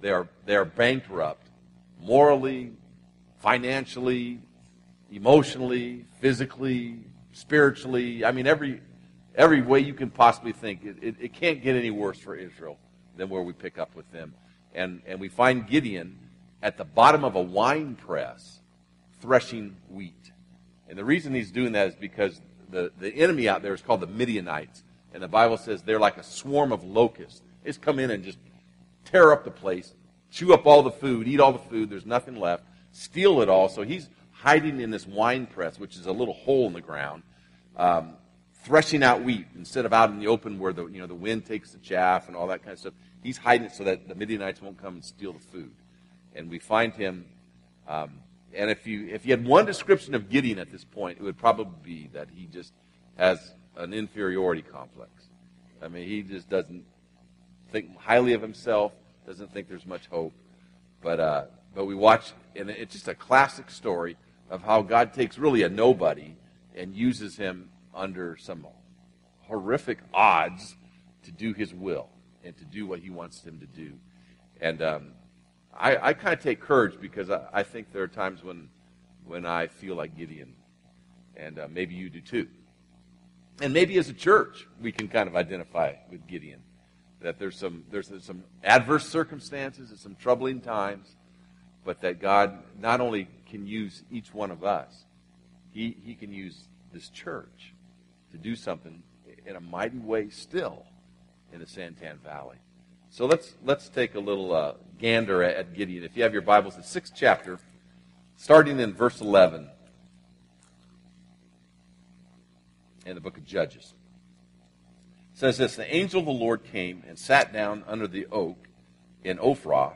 They are, they are bankrupt morally, financially, emotionally, physically, spiritually. I mean, every, every way you can possibly think. It, it, it can't get any worse for Israel than where we pick up with them. And, and we find Gideon at the bottom of a wine press threshing wheat. And the reason he's doing that is because the, the enemy out there is called the Midianites. And the Bible says they're like a swarm of locusts. Just come in and just tear up the place, chew up all the food, eat all the food. There's nothing left, steal it all. So he's hiding in this wine press, which is a little hole in the ground, um, threshing out wheat instead of out in the open where the you know the wind takes the chaff and all that kind of stuff. He's hiding it so that the Midianites won't come and steal the food. And we find him. Um, and if you if you had one description of Gideon at this point, it would probably be that he just has an inferiority complex. I mean, he just doesn't think highly of himself, doesn't think there's much hope. But uh, but we watch, and it's just a classic story of how God takes really a nobody and uses him under some horrific odds to do His will and to do what He wants him to do. And um, I, I kind of take courage because I, I, think there are times when when I feel like Gideon, and uh, maybe you do too. And maybe as a church, we can kind of identify with Gideon. That there's some there's some adverse circumstances and some troubling times, but that God not only can use each one of us, He He can use this church to do something in a mighty way still in the Santan Valley. So let's let's take a little uh, gander at Gideon. If you have your Bibles, the sixth chapter, starting in verse eleven in the book of Judges. Says this: The angel of the Lord came and sat down under the oak in Ophrah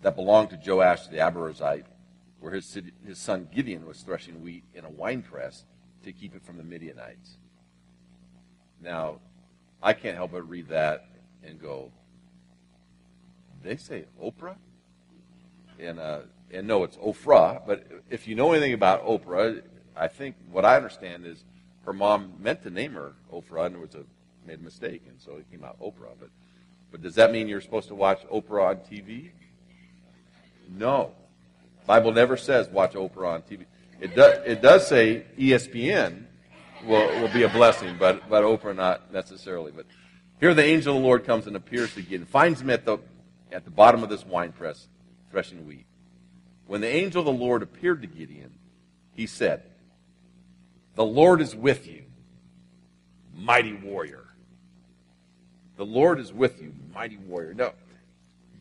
that belonged to Joash the Abiezrite, where his, his son Gideon was threshing wheat in a winepress to keep it from the Midianites. Now, I can't help but read that and go, they say Oprah? And, uh, and no, it's Ophrah. But if you know anything about Oprah, I think what I understand is her mom meant to name her Orpah and it was a made a mistake, and so it came out Oprah. But but does that mean you're supposed to watch Oprah on TV? No. Bible never says watch Oprah on TV. It does, it does say ESPN will, will be a blessing, but, but Oprah not necessarily. But here the angel of the Lord comes and appears to Gideon, finds him at the, at the bottom of this wine press, threshing wheat. When the angel of the Lord appeared to Gideon, he said, The Lord is with you, mighty warrior. The Lord is with you, mighty warrior. No,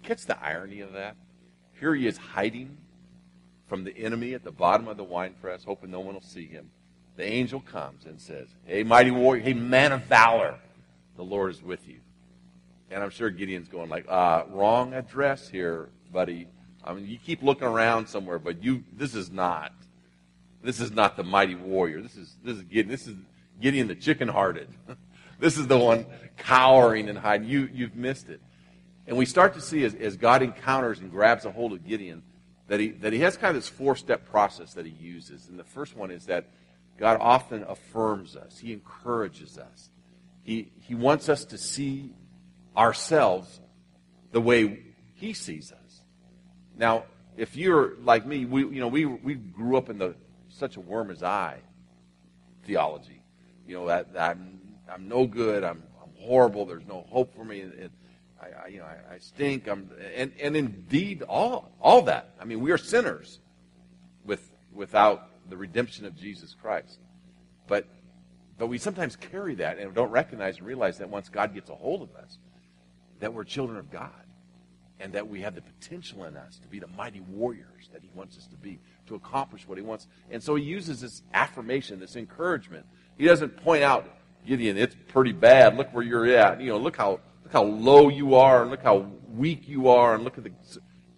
catch the irony of that? Here he is hiding from the enemy at the bottom of the winepress, hoping no one will see him. The angel comes and says, Hey, mighty warrior, hey, man of valor, the Lord is with you. And I'm sure Gideon's going like, uh, wrong address here, buddy. I mean, you keep looking around somewhere, but you, this is not, this is not the mighty warrior. This is, this is Gideon, this is Gideon the chicken-hearted. this is the one cowering and hiding. You, you've missed it. And we start to see as, as God encounters and grabs a hold of Gideon, that he, that he has kind of this four step process that he uses. And the first one is that God often affirms us, he encourages us. He, he wants us to see ourselves the way he sees us. Now, if you're like me, we, you know, we, we grew up in the such a worm as I theology. You know, that, that I'm, I'm no good, I'm, I'm horrible, there's no hope for me. And, I, I you know, I, I stink. I'm, and, and indeed, all, all that. I mean, we are sinners with, without the redemption of Jesus Christ. But, but we sometimes carry that and don't recognize and realize that once God gets a hold of us, that we're children of God and that we have the potential in us to be the mighty warriors that he wants us to be, to accomplish what he wants. And so he uses this affirmation, this encouragement. He doesn't point out, Gideon, it's pretty bad. Look where you're at. You know, look how Look how low you are, and look how weak you are, and look at the.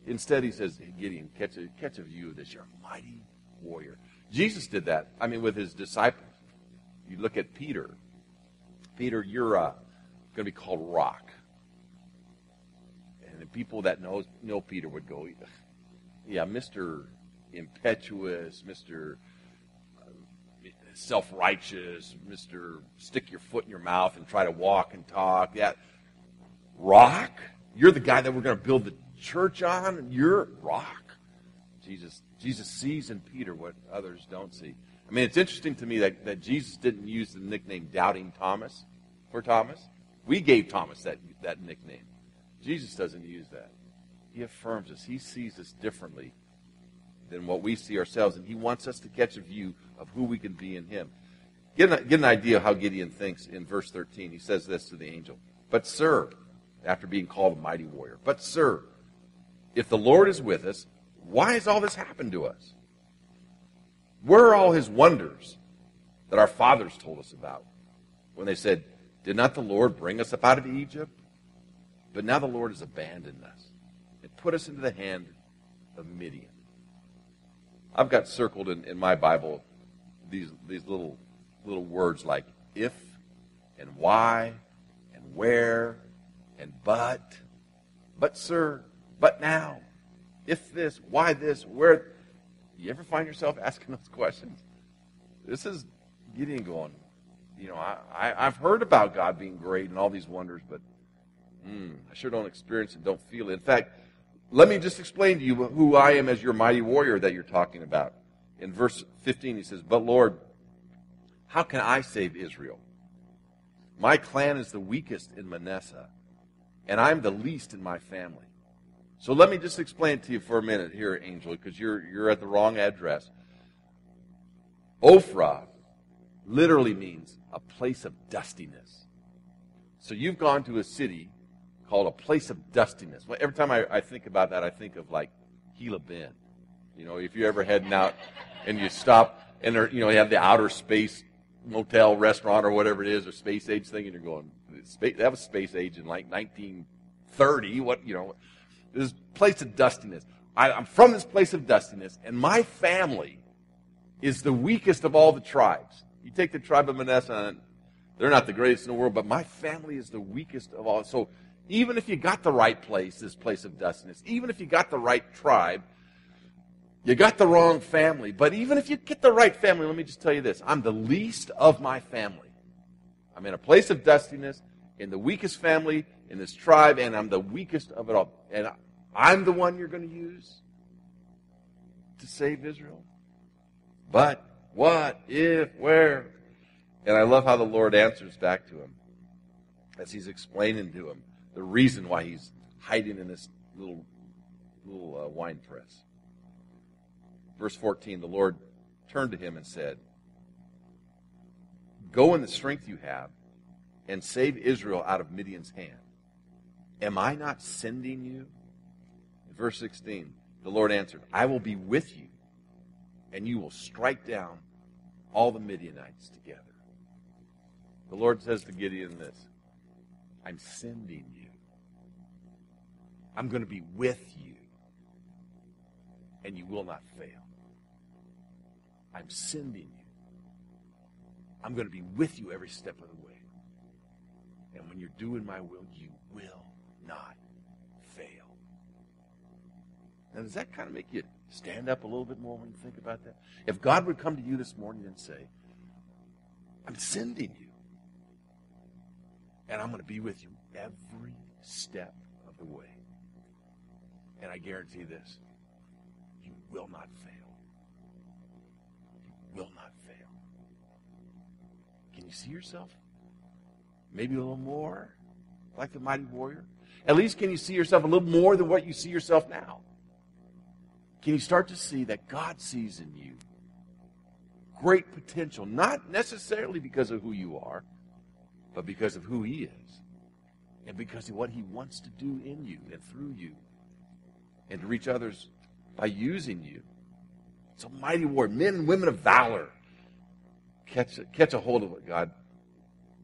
Instead, he says, hey, Gideon, catch a, catch a view of this. You're a mighty warrior. Jesus did that. I mean, with his disciples. You look at Peter. Peter, you're uh, going to be called Rock. People that know, know Peter would go, yeah, Mr. Impetuous, Mr. Uh, self righteous, Mr. Stick your foot in your mouth and try to walk and talk. Yeah, rock? You're the guy that we're going to build the church on, you're rock. Jesus, Jesus sees in Peter what others don't see. I mean, it's interesting to me that, that Jesus didn't use the nickname Doubting Thomas for Thomas. We gave Thomas that, that nickname. Jesus doesn't use that. He affirms us. He sees us differently than what we see ourselves, and he wants us to catch a view of who we can be in him. Get an, get an idea of how Gideon thinks in verse 13. He says this to the angel But, sir, after being called a mighty warrior, but, sir, if the Lord is with us, why has all this happened to us? Where are all his wonders that our fathers told us about when they said, Did not the Lord bring us up out of Egypt? But now the Lord has abandoned us and put us into the hand of Midian. I've got circled in, in my Bible these, these little, little words like if and why and where and but. But, sir, but now. If this, why this, where. You ever find yourself asking those questions? This is Gideon going, you know, I, I, have heard about God being great and all these wonders, but mm, I sure don't experience it, don't feel it. In fact, let me just explain to you who I am as your mighty warrior that you're talking about. In verse 15, he says, But Lord, how can I save Israel? My clan is the weakest in Manasseh, and I'm the least in my family. So let me just explain to you for a minute here, Angel, because you're, you're at the wrong address. Ophrah literally means a place of dustiness. So you've gone to a city called a place of dustiness. Every time I, I think about that, I think of like Gila Bend. You know, if you're ever heading out and you stop and you know, you have the outer space motel, restaurant, or whatever it is, or space age thing, and you're going, that was space age in like 1930. What, you know, this place of dustiness. I, I'm from this place of dustiness, and my family is the weakest of all the tribes. You take the tribe of Manasseh, they're not the greatest in the world, but my family is the weakest of all. So even if you got the right place, this place of dustiness, even if you got the right tribe, you got the wrong family. But even if you get the right family, let me just tell you this I'm the least of my family. I'm in a place of dustiness, in the weakest family, in this tribe, and I'm the weakest of it all. And I'm the one you're going to use to save Israel? But, what, if, where? And I love how the Lord answers back to him as he's explaining to him the reason why he's hiding in this little, little uh, wine press. Verse 14 the Lord turned to him and said, Go in the strength you have and save Israel out of Midian's hand. Am I not sending you? Verse 16 The Lord answered, I will be with you, and you will strike down all the Midianites together. The Lord says to Gideon this I'm sending you. I'm going to be with you, and you will not fail. I'm sending you. I'm going to be with you every step of the way. And when you're doing my will, you will not fail. Now, does that kind of make you stand up a little bit more when you think about that? If God would come to you this morning and say, I'm sending you, and I'm going to be with you every step of the way. And I guarantee this you will not fail. You will not fail. Can you see yourself? Maybe a little more like the mighty warrior? At least can you see yourself a little more than what you see yourself now? Can you start to see that God sees in you great potential, not necessarily because of who you are, but because of who He is and because of what He wants to do in you and through you and to reach others by using you. It's a mighty war. Men and women of valor catch, catch a hold of what God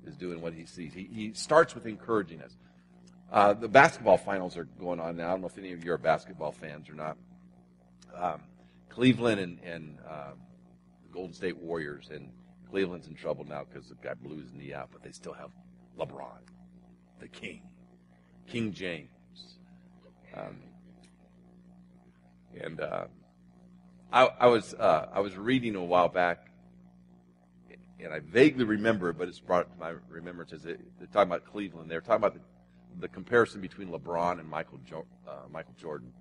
is doing, what He sees. He, he starts with encouraging us. Uh, the basketball finals are going on now. I don't know if any of you are basketball fans or not. Um, Cleveland and, and uh, the Golden State Warriors, and Cleveland's in trouble now because the guy blew his knee out, but they still have LeBron, the King, King James. Um, and uh, I, I, was uh, I was reading a while back, and I vaguely remember, but it's brought to my remembrance as they're talking about Cleveland. They're talking about the the comparison between LeBron and Michael jo- uh, Michael Jordan,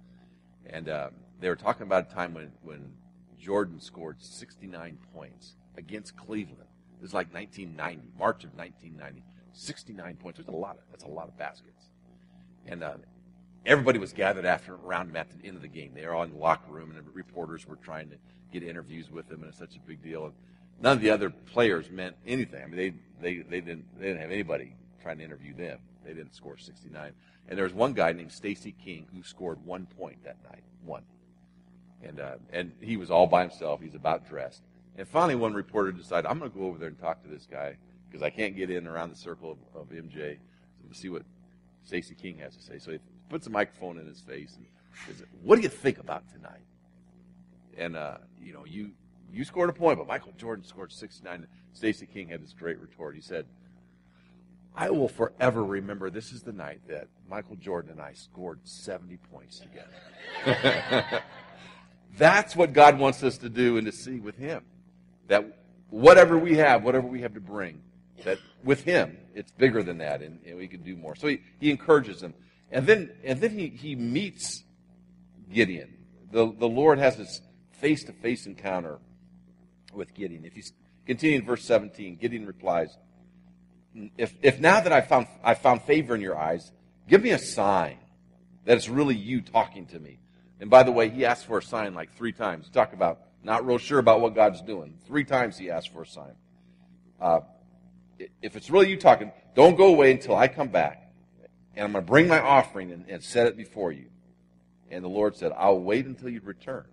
and uh, they were talking about a time when when Jordan scored 69 points against Cleveland. It was like 1990, March of 1990. 69 points. That's a lot. Of, that's a lot of baskets. And uh, everybody was gathered after around him at the end of the game. They were all in the locker room, and the reporters were trying to get interviews with him, and it's such a big deal. And none of the other players meant anything. I mean, they they they didn't they didn't have anybody trying to interview them. They didn't score 69. And there was one guy named Stacy King who scored one point that night. One. And uh, and he was all by himself. He's about dressed. And finally, one reporter decided, I'm going to go over there and talk to this guy because I can't get in around the circle of, of MJ to see what Stacy King has to say. So he puts a microphone in his face and says, "What do you think about tonight?" And uh, you know, you you scored a point, but Michael Jordan scored 69. Stacy King had this great retort. He said, "I will forever remember this is the night that Michael Jordan and I scored 70 points together." That's what God wants us to do and to see with Him. That whatever we have, whatever we have to bring, that with him, it's bigger than that, and, and we can do more. So he, he encourages them. And then, and then he, he meets Gideon. The, the Lord has this face to face encounter with Gideon. If you continue in verse 17, Gideon replies, if, if now that I found, I found favor in your eyes, give me a sign that it's really you talking to me. And by the way, he asked for a sign like three times. Talk about not real sure about what God's doing. Three times he asked for a sign. Uh, if it's really you talking, don't go away until I come back. And I'm going to bring my offering and, and set it before you. And the Lord said, I'll wait until you return.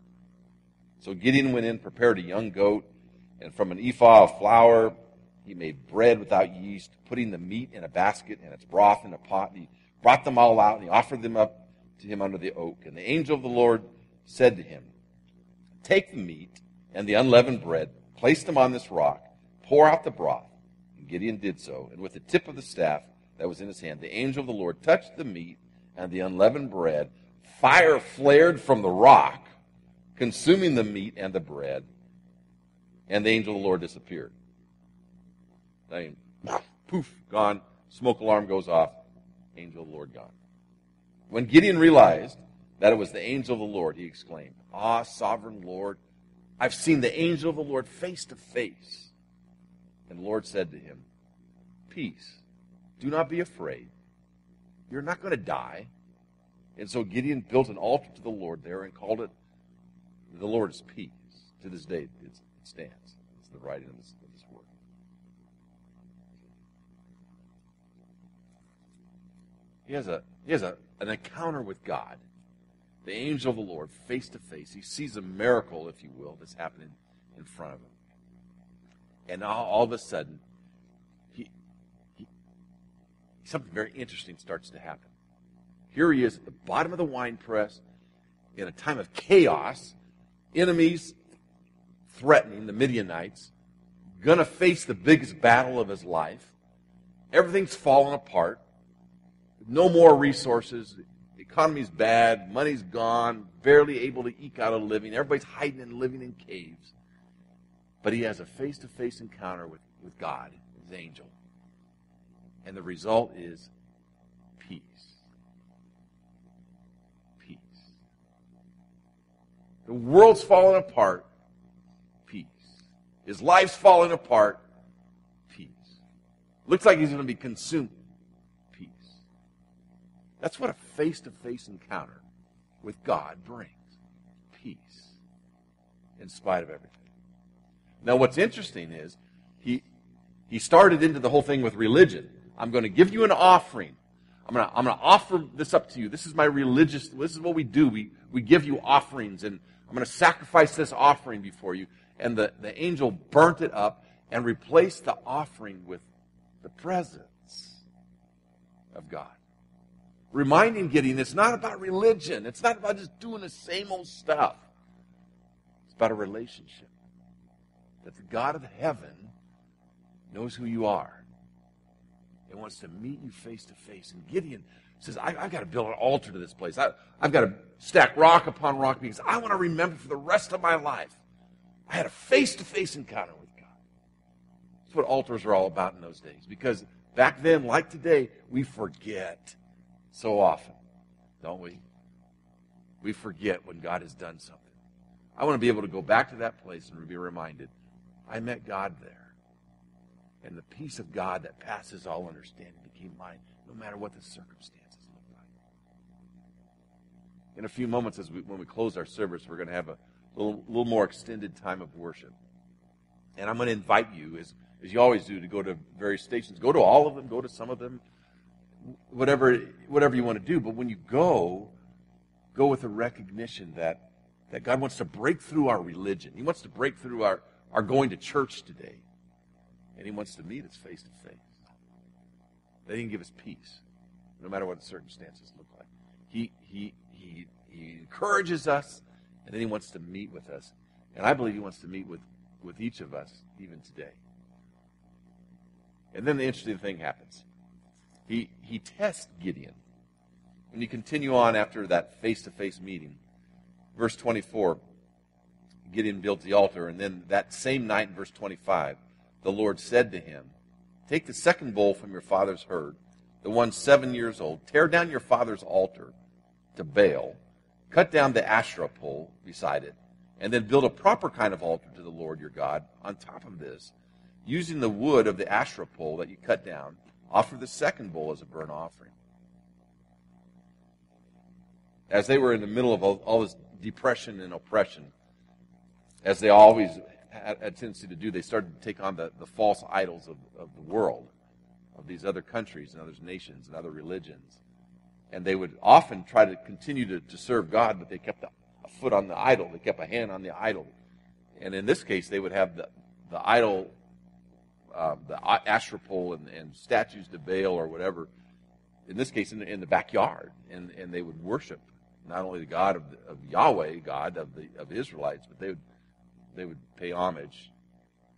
So Gideon went in, prepared a young goat, and from an ephah of flour, he made bread without yeast, putting the meat in a basket and its broth in a pot. And he brought them all out, and he offered them up to him under the oak. And the angel of the Lord said to him, Take the meat and the unleavened bread, place them on this rock, pour out the broth. And Gideon did so, and with the tip of the staff that was in his hand, the angel of the Lord touched the meat and the unleavened bread. Fire flared from the rock, consuming the meat and the bread, and the angel of the Lord disappeared. I mean, poof, gone. Smoke alarm goes off. Angel of the Lord gone. When Gideon realized that it was the angel of the Lord, he exclaimed, Ah, sovereign Lord, I've seen the angel of the Lord face to face. And the Lord said to him, Peace. Do not be afraid. You're not going to die. And so Gideon built an altar to the Lord there and called it, The Lord is Peace. To this day, it stands. It's the writing of this, of this word. He has, a, he has a, an encounter with God, the angel of the Lord, face to face. He sees a miracle, if you will, that's happening in front of him. And all, all of a sudden, he, he, something very interesting starts to happen. Here he is at the bottom of the wine press in a time of chaos, enemies threatening the Midianites, going to face the biggest battle of his life. Everything's fallen apart. No more resources. The economy's bad. Money's gone. Barely able to eke out a living. Everybody's hiding and living in caves. But he has a face to face encounter with, with God, his angel. And the result is peace. Peace. The world's falling apart. Peace. His life's falling apart. Peace. Looks like he's going to be consumed. Peace. That's what a face to face encounter with God brings. Peace. In spite of everything. Now, what's interesting is he, he started into the whole thing with religion. I'm going to give you an offering. I'm going, to, I'm going to offer this up to you. This is my religious, this is what we do. We, we give you offerings, and I'm going to sacrifice this offering before you. And the, the angel burnt it up and replaced the offering with the presence of God. Reminding Gideon, it's not about religion. It's not about just doing the same old stuff. It's about a relationship that the God of heaven knows who you are and wants to meet you face to face. And Gideon says, I, have got to build an altar to this place. I, I've got to stack rock upon rock because I want to remember for the rest of my life. I had a face to face encounter with God. That's what altars are all about in those days. Because back then, like today, we forget So often, don't we? We forget when God has done something. I want to be able to go back to that place and be reminded I met God there. And the peace of God that passes all understanding became mine, no matter what the circumstances look like. In a few moments, as we, when we close our service, we're going to have a little, little more extended time of worship. And I'm going to invite you, as, as you always do, to go to various stations. Go to all of them, go to some of them, whatever, whatever you want to do. But when you go, go with a recognition that, that God wants to break through our religion. He wants to break through our, our going to church today. And He wants to meet us face to face. That He can give us peace, no matter what the circumstances look like. He, he, he, he encourages us, and then He wants to meet with us. And I believe He wants to meet with, with each of us even today. And then the interesting thing happens. He, he tests Gideon. When you continue on after that face to face meeting, verse 24, Gideon built the altar, and then that same night in verse 25, the Lord said to him, Take the second bull from your father's herd, the one seven years old, tear down your father's altar to Baal, cut down the Asherah pole beside it, and then build a proper kind of altar to the Lord your God on top of this, using the wood of the Asherah pole that you cut down, offer the second bull as a burnt offering. As they were in the middle of all, all this depression and oppression, as they always had a tendency to do, they started to take on the, the false idols of, of the world, of these other countries and other nations and other religions. And they would often try to continue to, to serve God, but they kept a, a foot on the idol. They kept a hand on the idol. And in this case, they would have the, the idol, uh, the Asherah pole and, and statues to Baal or whatever, in this case, in the, in the backyard. And, and they would worship not only the God of, the, of Yahweh, God of the of Israelites, but they would they would pay homage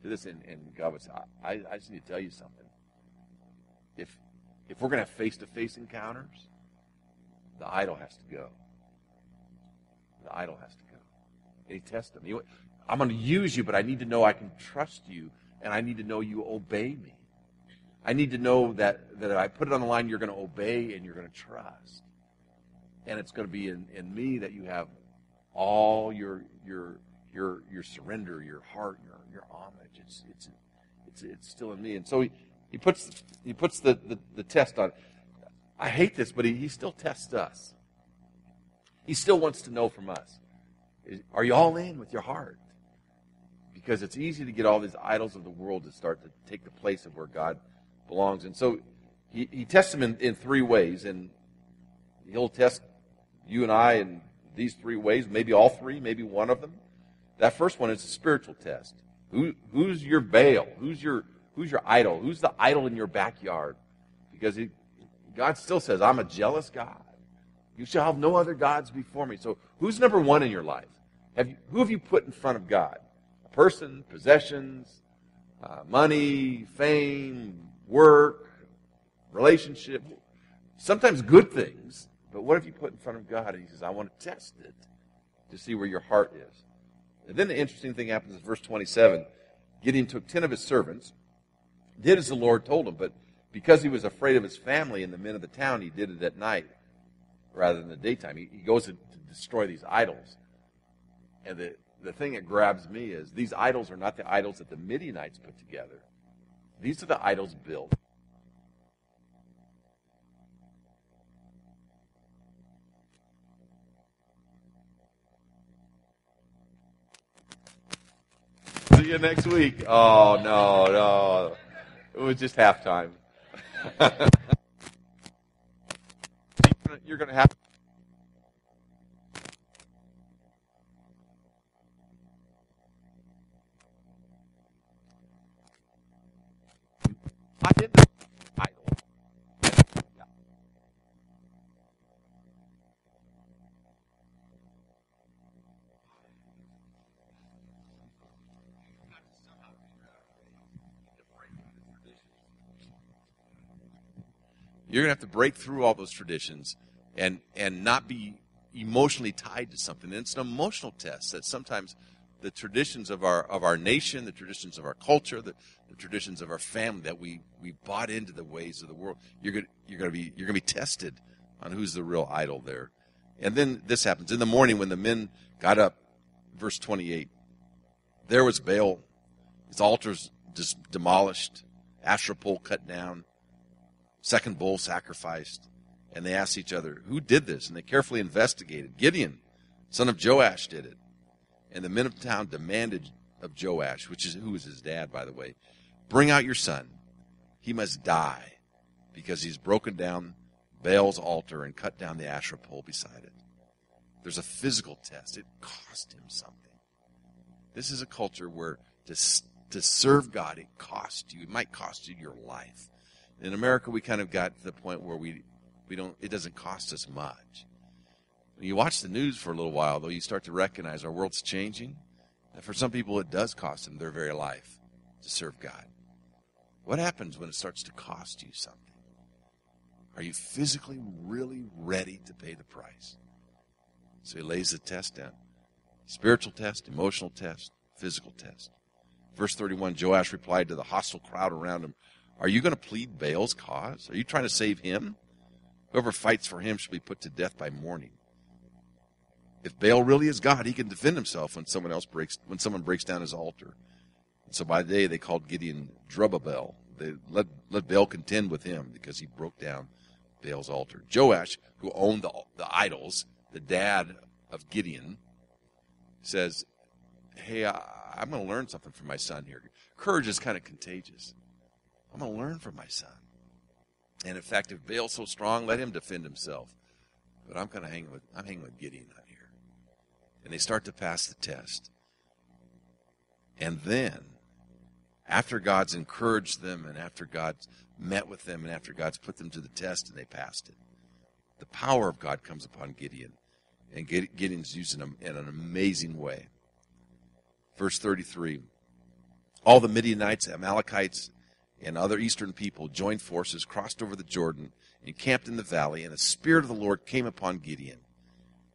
to this. And, and God would say, I, I just need to tell you something. If if we're going to have face to face encounters, the idol has to go. The idol has to go. And he tests them. He, I'm going to use you, but I need to know I can trust you, and I need to know you obey me. I need to know that, that I put it on the line, you're going to obey and you're going to trust and it's going to be in, in me that you have all your your your your surrender, your heart, your your homage. It's it's it's it's still in me. And so he, he puts he puts the, the, the test on. I hate this, but he, he still tests us. He still wants to know from us. Are you all in with your heart? Because it's easy to get all these idols of the world to start to take the place of where God belongs. And so he, he tests them in, in three ways, and he'll test you and I in these three ways, maybe all three, maybe one of them. That first one is a spiritual test. Who, who's your Baal? Who's your, who's your idol? Who's the idol in your backyard? Because God still says, I'm a jealous God. You shall have no other gods before me. So who's number one in your life? Have you, who have you put in front of God? A person, possessions, uh, money, fame, work, relationship, sometimes good things. But what if you put in front of God and He says, I want to test it to see where your heart is? And then the interesting thing happens in verse 27. Gideon took ten of his servants, did as the Lord told him, but because he was afraid of his family and the men of the town, he did it at night rather than the daytime. He, he goes to, to destroy these idols. And the, the thing that grabs me is these idols are not the idols that the Midianites put together. These are the idols built See you next week. Oh, no, no. It was just halftime. You're going to have. I did the idol. You're going to have to break through all those traditions and, and not be emotionally tied to something. And it's an emotional test that sometimes the traditions of our, of our nation, the traditions of our culture, the, the traditions of our family, that we, we bought into the ways of the world, you're gonna you're to be, you're to be tested on who's the real idol there. And then this happens. In the morning, when the men got up, verse 28, there was Baal, his altars just demolished, Asherah pole cut down, second bull sacrificed. And they asked each other, Who did this? And they carefully investigated. Gideon, son of Joash, did it. And the men of the town demanded of Joash, which is who is his dad, by the way, bring out your son. He must die because he's broken down Baal's altar and cut down the Asherah pole beside it. There's a physical test. It cost him something. This is a culture where to, to serve God, it costs you. It might cost you your life. In America, we kind of got to the point where we, we don't, it doesn't cost us much. You watch the news for a little while, though, you start to recognize our world's changing. And for some people, it does cost them their very life to serve God. What happens when it starts to cost you something? Are you physically really ready to pay the price? So he lays the test down spiritual test, emotional test, physical test. Verse 31 Joash replied to the hostile crowd around him Are you going to plead Baal's cause? Are you trying to save him? Whoever fights for him shall be put to death by morning. If Baal really is God, he can defend himself when someone else breaks when someone breaks down his altar. And so by the day they called Gideon Jerubbaal. They let let Baal contend with him because he broke down Baal's altar. Joash, who owned the, the idols, the dad of Gideon, says, Hey, I, I'm going to learn something from my son here. Courage is kind of contagious. I'm going to learn from my son. And in fact, if Baal's so strong, let him defend himself. But I'm going to hang with I'm hanging with Gideon out here and they start to pass the test. And then, after God's encouraged them and after God's met with them and after God's put them to the test and they passed it, the power of God comes upon Gideon. And Gideon's used in, in an amazing way. Verse 33 All the Midianites, Amalekites, and other eastern people joined forces, crossed over the Jordan, and camped in the valley, and the Spirit of the Lord came upon Gideon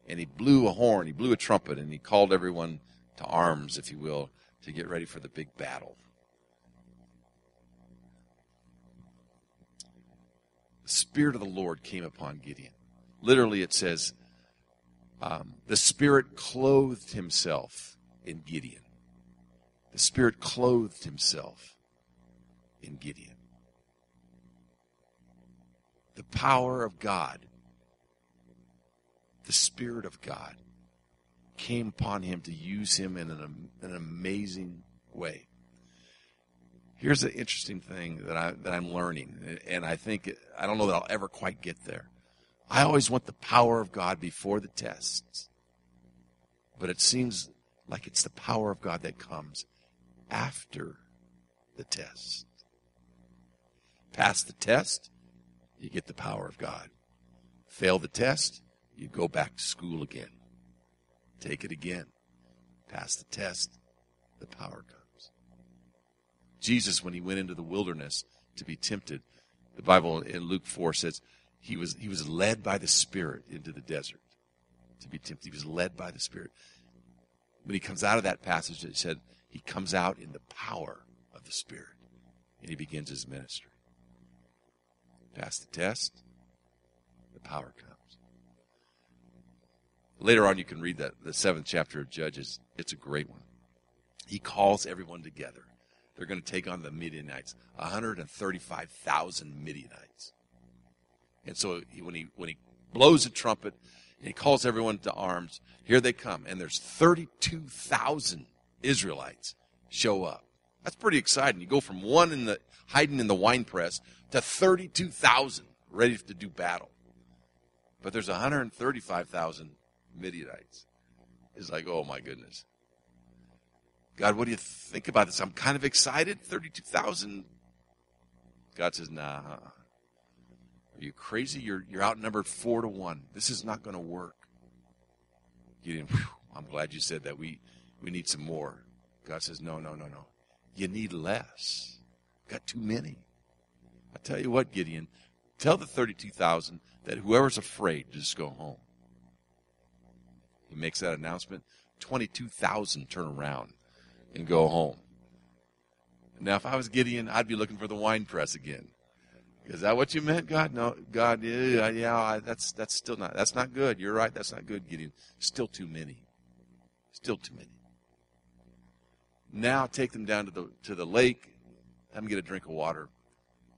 and he blew a horn, he blew a trumpet, and he called everyone to arms, if you will, to get ready for the big battle. The Spirit of the Lord came upon Gideon. Literally, it says, um, the Spirit clothed himself in Gideon. The Spirit clothed himself in Gideon. The power of God the Spirit of God came upon him to use him in an, an amazing way. Here's an interesting thing that I that I'm learning, and I think I don't know that I'll ever quite get there. I always want the power of God before the tests, but it seems like it's the power of God that comes after the test. Pass the test, you get the power of God. Fail the test, you go back to school again. Take it again. Pass the test. The power comes. Jesus, when he went into the wilderness to be tempted, the Bible in Luke 4 says he was, he was led by the Spirit into the desert to be tempted. He was led by the Spirit. When he comes out of that passage, it said he comes out in the power of the Spirit and he begins his ministry. Pass the test, the power comes. Later on, you can read that the seventh chapter of Judges. It's a great one. He calls everyone together. They're going to take on the Midianites, 135,000 Midianites. And so he, when he when he blows a trumpet and he calls everyone to arms, here they come, and there's 32,000 Israelites show up. That's pretty exciting. You go from one in the hiding in the wine press to 32,000 ready to do battle. But there's 135,000 Midianites. It's like, oh my goodness. God, what do you think about this? I'm kind of excited. 32,000. God says, nah. Uh-uh. Are you crazy? You're, you're outnumbered four to one. This is not going to work. Gideon, whew, I'm glad you said that. We, we need some more. God says, no, no, no, no. You need less. Got too many. I tell you what, Gideon, tell the 32,000 that whoever's afraid, just go home. He makes that announcement. 22,000 turn around and go home. Now, if I was Gideon, I'd be looking for the wine press again. Is that what you meant, God? No, God, yeah, yeah, that's that's still not that's not good. You're right, that's not good, Gideon. Still too many. Still too many. Now take them down to the to the lake, have them get a drink of water.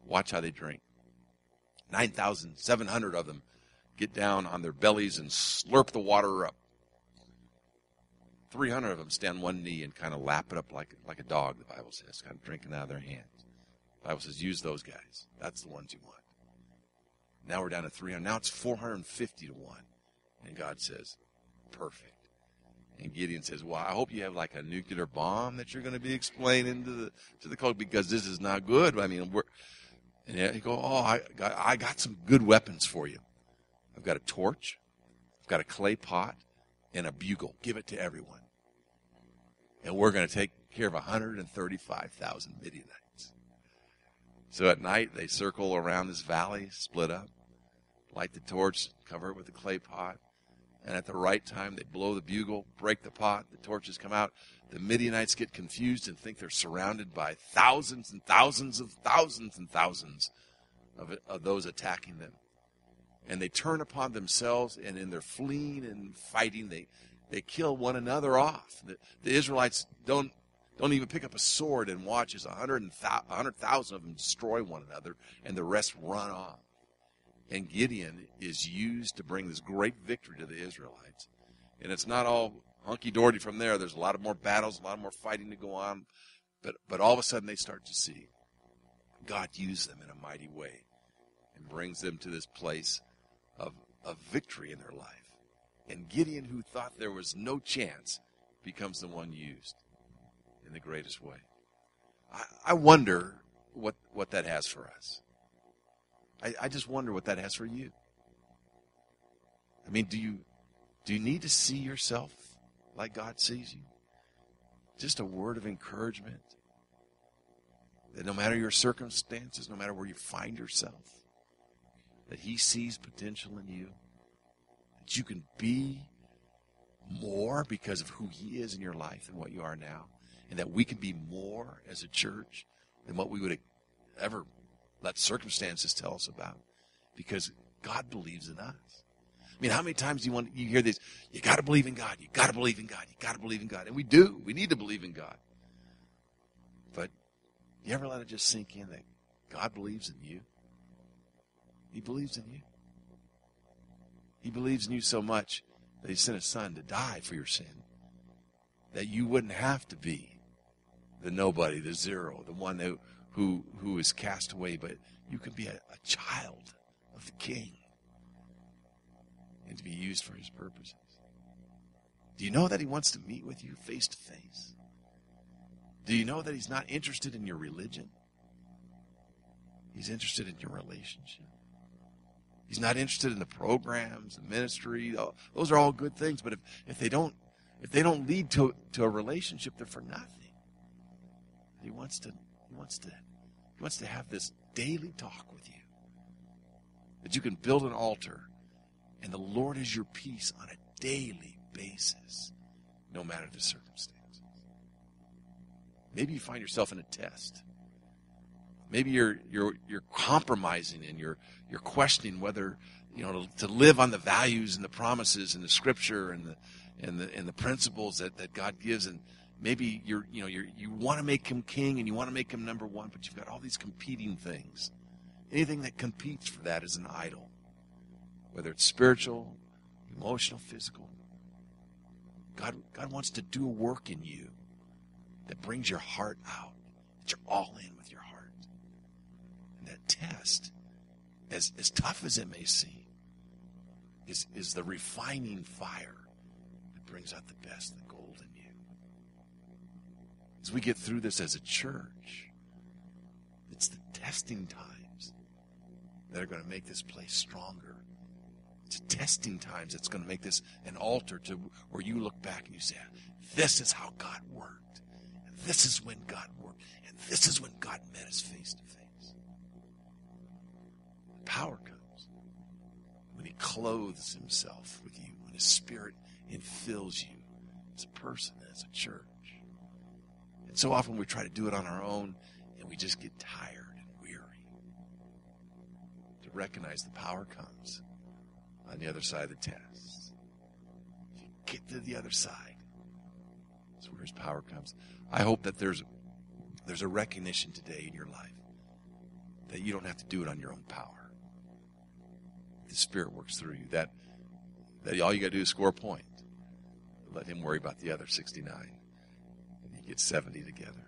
Watch how they drink. 9,700 of them get down on their bellies and slurp the water up. 300 of them stand one knee and kind of lap it up like, like a dog, the Bible says, kind of drinking out of their hands. The Bible says, use those guys. That's the ones you want. Now we're down to 300. Now it's 450 to 1. And God says, perfect. And Gideon says, "Well, I hope you have like a nuclear bomb that you're going to be explaining to the to the cult because this is not good. I mean, we're." And he go, "Oh, I got I got some good weapons for you. I've got a torch, I've got a clay pot, and a bugle. Give it to everyone, and we're going to take care of 135,000 Midianites." So at night they circle around this valley, split up, light the torch, cover it with the clay pot and at the right time they blow the bugle, break the pot, the torches come out. The Midianites get confused and think they're surrounded by thousands and thousands of thousands and thousands of, of those attacking them. And they turn upon themselves, and in their fleeing and fighting, they, they kill one another off. The, the Israelites don't don't even pick up a sword and watch as 100,000 of them destroy one another, and the rest run off. And Gideon is used to bring this great victory to the Israelites. And it's not all hunky dory from there. There's a lot of more battles, a lot of more fighting to go on. But, but all of a sudden they start to see God use them in a mighty way and brings them to this place of, of victory in their life. And Gideon, who thought there was no chance, becomes the one used in the greatest way. I, I wonder what, what that has for us. I, I just wonder what that has for you. I mean, do you do you need to see yourself like God sees you? Just a word of encouragement that no matter your circumstances, no matter where you find yourself, that He sees potential in you, that you can be more because of who He is in your life than what you are now, and that we can be more as a church than what we would ever let circumstances tell us about because God believes in us. I mean, how many times do you want you hear this? You got to believe in God. You got to believe in God. You got to believe in God, and we do. We need to believe in God. But you ever let it just sink in that God believes in you? He believes in you. He believes in you so much that He sent His Son to die for your sin, that you wouldn't have to be the nobody, the zero, the one who who who is cast away, but you can be a, a child of the King and to be used for His purposes. Do you know that He wants to meet with you face to face? Do you know that He's not interested in your religion? He's interested in your relationship. He's not interested in the programs, the ministry. Those are all good things, but if, if they don't if they don't lead to, to a relationship, they're for nothing. He wants to he wants to wants to have this daily talk with you. That you can build an altar and the Lord is your peace on a daily basis, no matter the circumstances. Maybe you find yourself in a test. Maybe you're you're you're compromising and you're you're questioning whether you know to, to live on the values and the promises and the scripture and the and the and the principles that, that God gives and maybe you're you know you you want to make him king and you want to make him number one, but you've got all these competing things. Anything that competes for that is an idol, whether it's spiritual, emotional, physical. God God wants to do a work in you that brings your heart out, that you're all in with your heart. And that test, as as tough as it may seem, is is the refining fire that brings out the best, the gold in you as we get through this as a church, it's the testing times that are going to make this place stronger. It's testing times that's going to make this an altar to where you look back and you say, This is how God worked. And this is when God worked. And this is when God met us face to face. Power comes when He clothes Himself with you, when His Spirit infills you as a person, and as a church. And so often we try to do it on our own and we just get tired and weary. To recognize the power comes on the other side of the test. If you get to the other side, that's where his power comes. I hope that there's there's a recognition today in your life that you don't have to do it on your own power. The Spirit works through you. That that all you got to do is score a point. Let Him worry about the other 69, and you get 70 together.